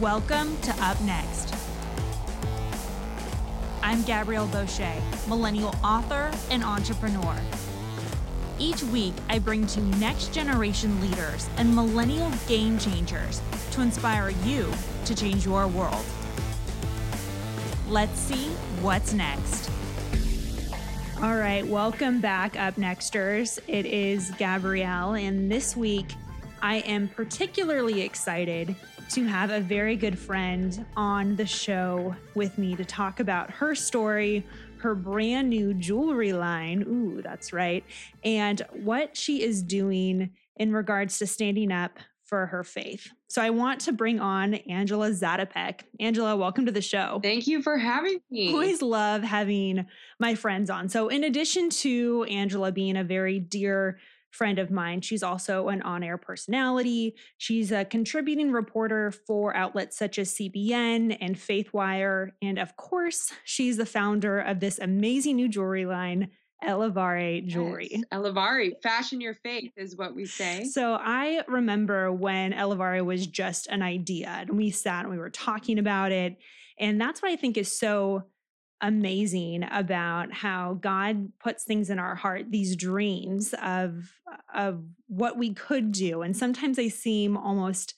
Welcome to Up Next. I'm Gabrielle Bosché, millennial author and entrepreneur. Each week, I bring to next generation leaders and millennial game changers to inspire you to change your world. Let's see what's next. All right, welcome back, Up Nexters. It is Gabrielle, and this week I am particularly excited to have a very good friend on the show with me to talk about her story, her brand new jewelry line. Ooh, that's right. And what she is doing in regards to standing up for her faith. So I want to bring on Angela Zatopek. Angela, welcome to the show. Thank you for having me. Always love having my friends on. So in addition to Angela being a very dear friend of mine. She's also an on air personality. She's a contributing reporter for outlets such as CBN and Faithwire. And of course, she's the founder of this amazing new jewelry line. Elevare jewelry. Yes, Elevare, fashion your faith is what we say. So I remember when Elevare was just an idea and we sat and we were talking about it. And that's what I think is so amazing about how God puts things in our heart, these dreams of of what we could do. And sometimes they seem almost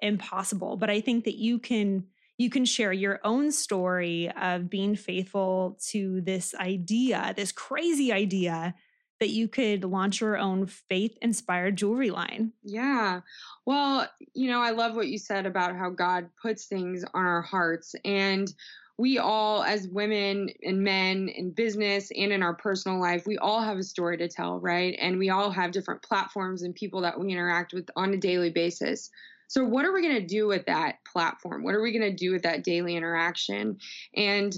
impossible, but I think that you can you can share your own story of being faithful to this idea, this crazy idea that you could launch your own faith inspired jewelry line. Yeah. Well, you know, I love what you said about how God puts things on our hearts. And we all, as women and men in business and in our personal life, we all have a story to tell, right? And we all have different platforms and people that we interact with on a daily basis. So, what are we going to do with that platform? What are we going to do with that daily interaction? And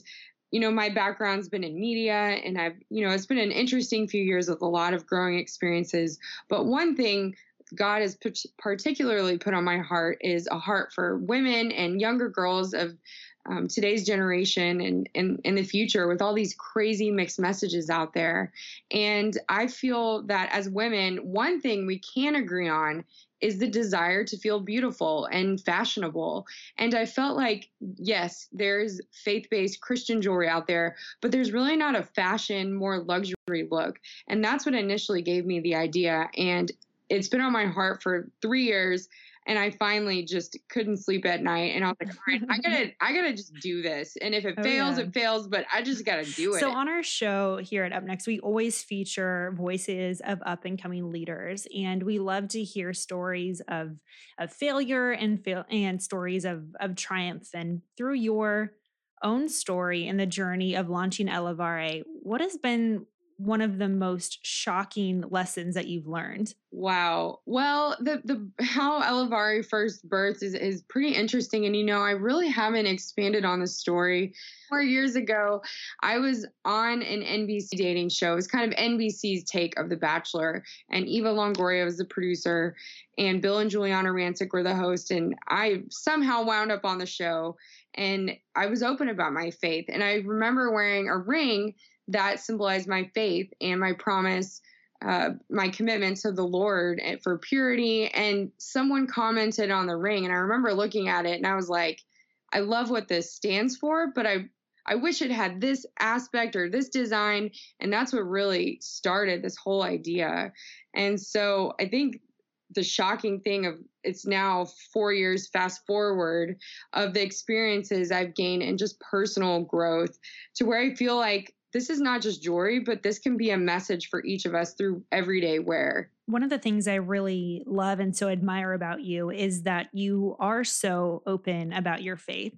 you know, my background's been in media and I've, you know, it's been an interesting few years with a lot of growing experiences. But one thing God has particularly put on my heart is a heart for women and younger girls of um, today's generation and in, in the future with all these crazy mixed messages out there. And I feel that as women, one thing we can agree on is the desire to feel beautiful and fashionable. And I felt like, yes, there's faith based Christian jewelry out there, but there's really not a fashion, more luxury look. And that's what initially gave me the idea. And it's been on my heart for three years and I finally just couldn't sleep at night. And I was like, all right, I gotta, I gotta just do this. And if it oh, fails, yeah. it fails, but I just gotta do it. So on our show here at Up Next, we always feature voices of up and coming leaders, and we love to hear stories of of failure and fail and stories of of triumph. And through your own story and the journey of launching Elevare, what has been one of the most shocking lessons that you've learned? Wow. Well, the the how Elevare first births is is pretty interesting, and you know, I really haven't expanded on the story. Four years ago, I was on an NBC dating show. It was kind of NBC's take of The Bachelor, and Eva Longoria was the producer, and Bill and Giuliana Rancic were the host, and I somehow wound up on the show, and I was open about my faith, and I remember wearing a ring that symbolized my faith and my promise, uh, my commitment to the Lord for purity. And someone commented on the ring, and I remember looking at it and I was like, I love what this stands for, but I I wish it had this aspect or this design. And that's what really started this whole idea. And so I think the shocking thing of it's now four years fast forward of the experiences I've gained and just personal growth to where I feel like this is not just jewelry, but this can be a message for each of us through everyday wear. One of the things I really love and so admire about you is that you are so open about your faith.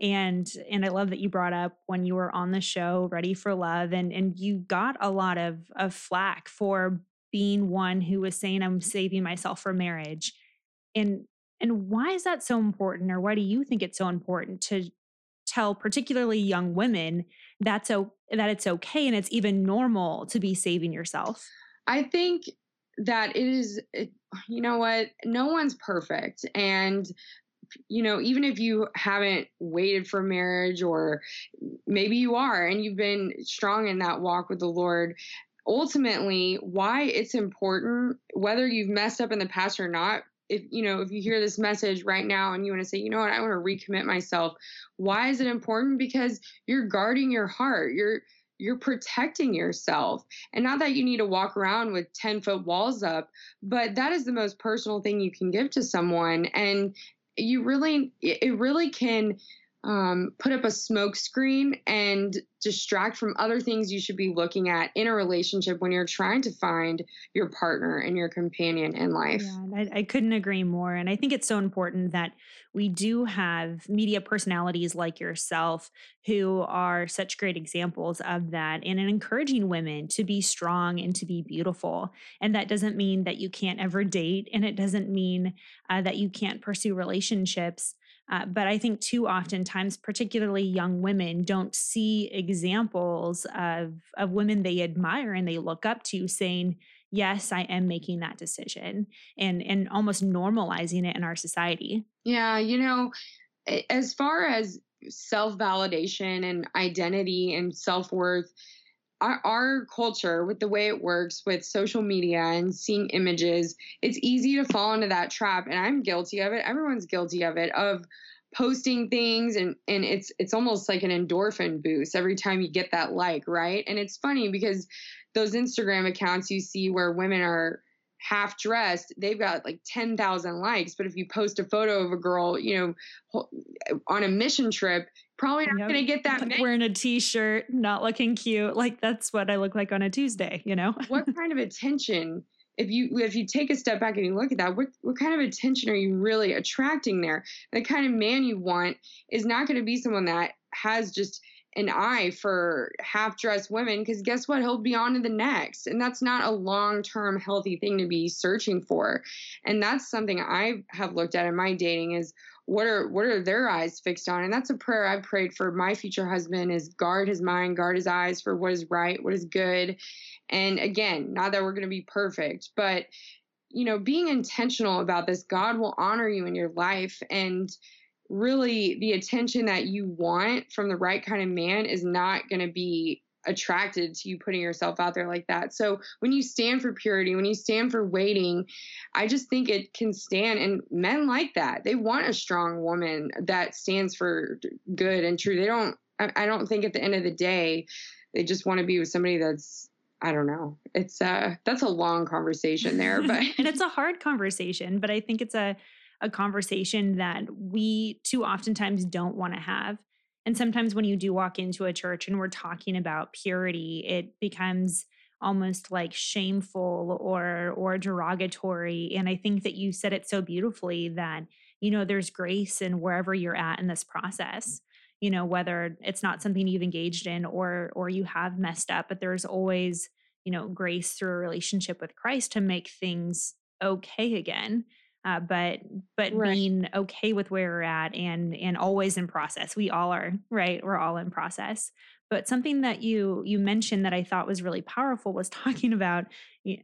And and I love that you brought up when you were on the show Ready for Love and and you got a lot of of flack for being one who was saying I'm saving myself for marriage. And and why is that so important or why do you think it's so important to tell particularly young women that's o- that it's okay and it's even normal to be saving yourself? I think that it is it, you know what no one's perfect and you know even if you haven't waited for marriage or maybe you are and you've been strong in that walk with the lord ultimately why it's important whether you've messed up in the past or not if you know if you hear this message right now and you want to say you know what? I want to recommit myself. Why is it important? Because you're guarding your heart. You're you're protecting yourself. And not that you need to walk around with 10 foot walls up but that is the most personal thing you can give to someone. And you really it really can um, put up a smoke screen and distract from other things you should be looking at in a relationship when you're trying to find your partner and your companion in life. Yeah, I, I couldn't agree more. And I think it's so important that we do have media personalities like yourself who are such great examples of that and encouraging women to be strong and to be beautiful. And that doesn't mean that you can't ever date, and it doesn't mean uh, that you can't pursue relationships. Uh, but I think too often times, particularly young women, don't see examples of of women they admire and they look up to, saying, "Yes, I am making that decision," and and almost normalizing it in our society. Yeah, you know, as far as self validation and identity and self worth. Our, our, culture, with the way it works with social media and seeing images, it's easy to fall into that trap. And I'm guilty of it. Everyone's guilty of it, of posting things and and it's it's almost like an endorphin boost every time you get that like right and it's funny because those instagram accounts you see where women are half dressed they've got like 10,000 likes but if you post a photo of a girl you know on a mission trip probably not yep. going to get that like wearing a t-shirt not looking cute like that's what i look like on a tuesday you know what kind of attention if you if you take a step back and you look at that, what what kind of attention are you really attracting there? The kind of man you want is not going to be someone that has just an eye for half dressed women because guess what? He'll be on to the next. And that's not a long term healthy thing to be searching for. And that's something i have looked at in my dating is what are what are their eyes fixed on? And that's a prayer i've prayed for my future husband is guard his mind guard his eyes for what is right what is good. And again, not that we're going to be perfect, but you know, being intentional about this, God will honor you in your life. And really the attention that you want from the right kind of man is not going to be attracted to you putting yourself out there like that. So when you stand for purity, when you stand for waiting, I just think it can stand. And men like that. They want a strong woman that stands for good and true. They don't, I don't think at the end of the day, they just want to be with somebody that's I don't know. It's uh that's a long conversation there, but and it's a hard conversation, but I think it's a a conversation that we too oftentimes don't want to have. And sometimes when you do walk into a church and we're talking about purity, it becomes almost like shameful or or derogatory. And I think that you said it so beautifully that you know there's grace in wherever you're at in this process. You know whether it's not something you've engaged in or or you have messed up but there's always you know grace through a relationship with christ to make things okay again uh, but but right. being okay with where we're at and and always in process. We all are right? We're all in process. But something that you you mentioned that i thought was really powerful was talking about you know,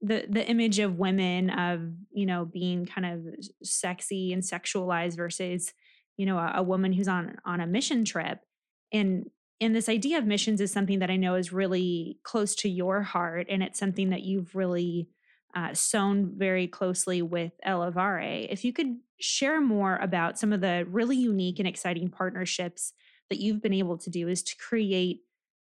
the the image of women of you know being kind of sexy and sexualized versus you know a, a woman who's on on a mission trip. And and this idea of missions is something that i know is really close to your heart and it's something that you've really uh, sewn very closely with Elevare. If you could share more about some of the really unique and exciting partnerships that you've been able to do, is to create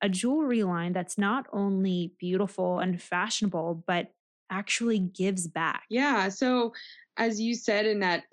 a jewelry line that's not only beautiful and fashionable, but actually gives back. Yeah. So as you said in that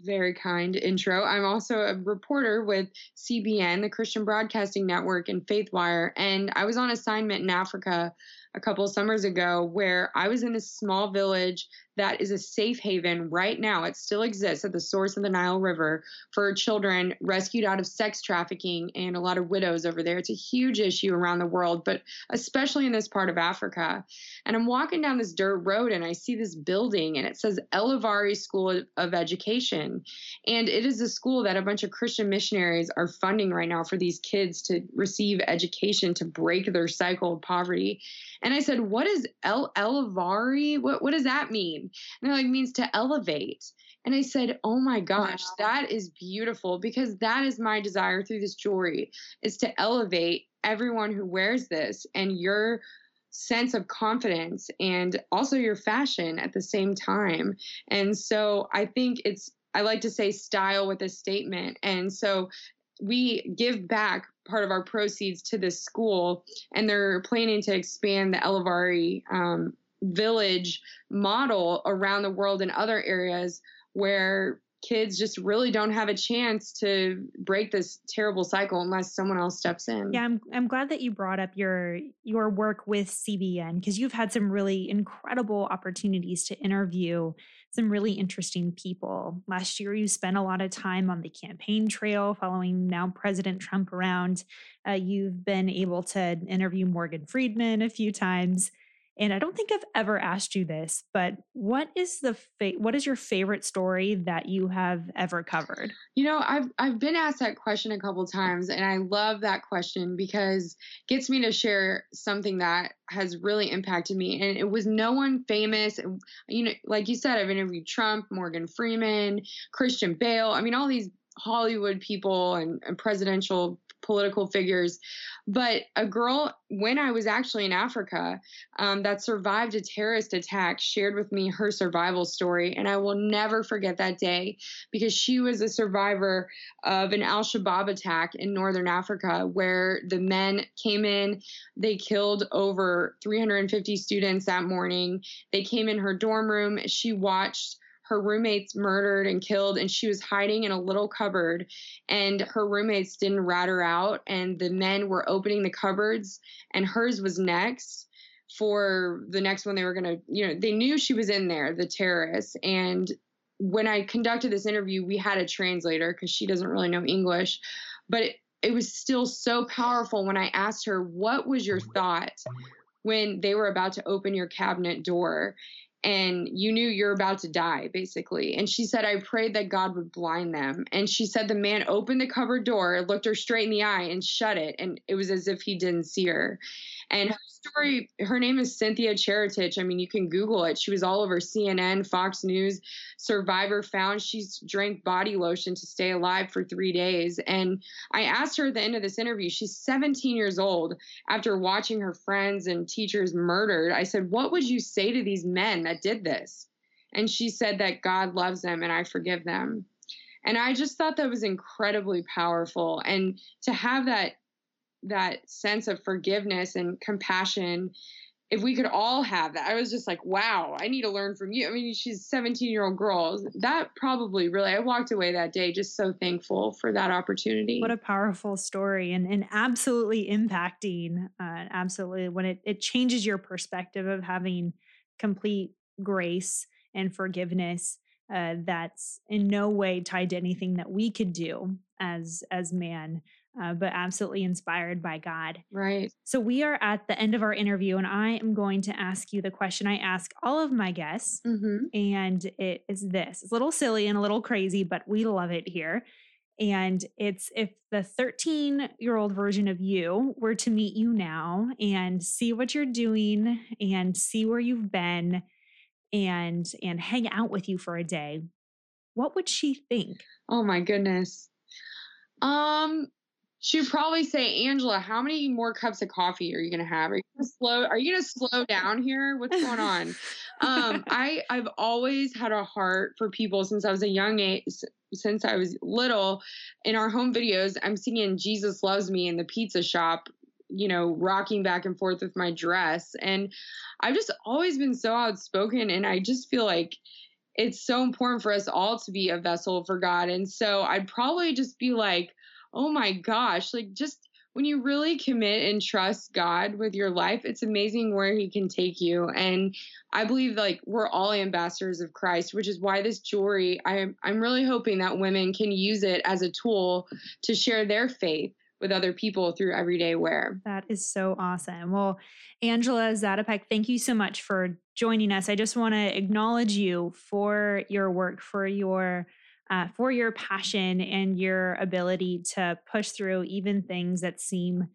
very kind intro, I'm also a reporter with CBN, the Christian Broadcasting Network, and FaithWire. And I was on assignment in Africa a couple summers ago where I was in a small village that is a safe haven right now. It still exists at the source of the Nile River for children rescued out of sex trafficking and a lot of widows over there. It's a huge issue around the world, but especially in this part of Africa. And I'm walking down this dirt road and I see this building and it says Elevare School of Education. And it is a school that a bunch of Christian missionaries are funding right now for these kids to receive education to break their cycle of poverty. And I said, What is El Elevare? What, what does that mean? And it like means to elevate. And I said, "Oh my gosh, wow. that is beautiful because that is my desire through this jewelry is to elevate everyone who wears this and your sense of confidence and also your fashion at the same time. And so I think it's, I like to say style with a statement. And so we give back part of our proceeds to this school, and they're planning to expand the Elevare um, village model around the world in other areas where kids just really don't have a chance to break this terrible cycle unless someone else steps in. Yeah, I'm I'm glad that you brought up your your work with CBN because you've had some really incredible opportunities to interview some really interesting people. Last year, you spent a lot of time on the campaign trail following now President Trump around. Uh, you've been able to interview Morgan Freeman a few times. And I don't think I've ever asked you this, but what is the fa- what is your favorite story that you have ever covered? You know, I've I've been asked that question a couple times, and I love that question because it gets me to share something that has really impacted me. And it was no one famous. You know, like you said, I've interviewed Trump, Morgan Freeman, Christian Bale. I mean, all these Hollywood people and, and presidential political figures. But a girl, when I was actually in Africa, um, that survived a terrorist attack, shared with me her survival story. And I will never forget that day because she was a survivor of an Al Shabaab attack in northern Africa where the men came in, they killed over 350 students that morning. They came in her dorm room. She watched her roommates murdered and killed and she was hiding in a little cupboard and her roommates didn't rat her out and the men were opening the cupboards and hers was next for the next one they were going to you know they knew she was in there the terrorists and when i conducted this interview we had a translator because she doesn't really know english but it, it was still so powerful when i asked her what was your oh, thought when they were about to open your cabinet door and you knew you're about to die, basically. And she said, I prayed that God would blind them. And she said the man opened the cupboard door, looked her straight in the eye, and shut it. And it was as if he didn't see her. And her story, her name is Cynthia Cheroitich. I mean, you can Google it. She was all over CNN, Fox News. Survivor found she's drank body lotion to stay alive for three days. And I asked her at the end of this interview, she's 17 years old after watching her friends and teachers murdered. I said, What would you say to these men that did this? And she said that God loves them and I forgive them. And I just thought that was incredibly powerful. And to have that that sense of forgiveness and compassion if we could all have that i was just like wow i need to learn from you. I mean she's 17 year old girl. That probably really i walked away that day just so thankful for that opportunity. What a powerful story and, and absolutely impacting uh, absolutely when it, it changes your perspective of having complete grace and forgiveness uh, that's in no way tied to anything that we could do as as man uh, but absolutely inspired by God. Right. So we are at the end of our interview, and I am going to ask you the question I ask all of my guests. Mm-hmm. And it is this it's a little silly and a little crazy, but we love it here. And it's if the 13 year old version of you were to meet you now and see what you're doing and see where you've been and and hang out with you for a day, what would she think? Oh my goodness. Um, She'd probably say, Angela, how many more cups of coffee are you gonna have? Are you gonna slow are you gonna slow down here? What's going on? um, I I've always had a heart for people since I was a young age since I was little. In our home videos, I'm singing Jesus Loves Me in the pizza shop, you know, rocking back and forth with my dress. And I've just always been so outspoken and I just feel like it's so important for us all to be a vessel for God. And so I'd probably just be like, oh my gosh, like just when you really commit and trust God with your life, it's amazing where He can take you. And I believe like we're all ambassadors of Christ, which is why this jewelry, I'm I'm really hoping that women can use it as a tool to share their faith with other people through everyday wear. That is so awesome. Well, Angela Zatopek, thank you so much for joining us. I just want to acknowledge you for your work, for your uh, for your passion and your ability to push through even things that seem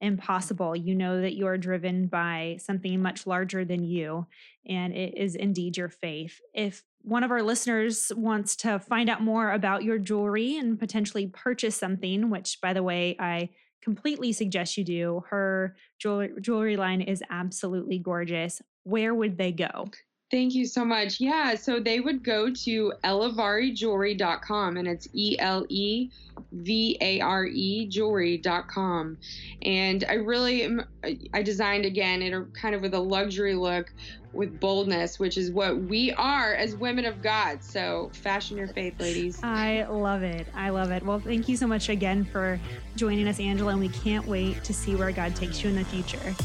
impossible. You know that you are driven by something much larger than you, and it is indeed your faith. If one of our listeners wants to find out more about your jewelry and potentially purchase something, which, by the way, I completely suggest you do. Her jewelry, jewelry line is absolutely gorgeous. Where would they go? Thank you so much. Yeah, so they would go to elevarejewelry.com and it's E L E V A R E jewelry.com. And I really am, I designed again it kind of with a luxury look with boldness, which is what we are as women of God. So fashion your faith, ladies. I love it. I love it. Well, thank you so much again for joining us, Angela, and we can't wait to see where God takes you in the future.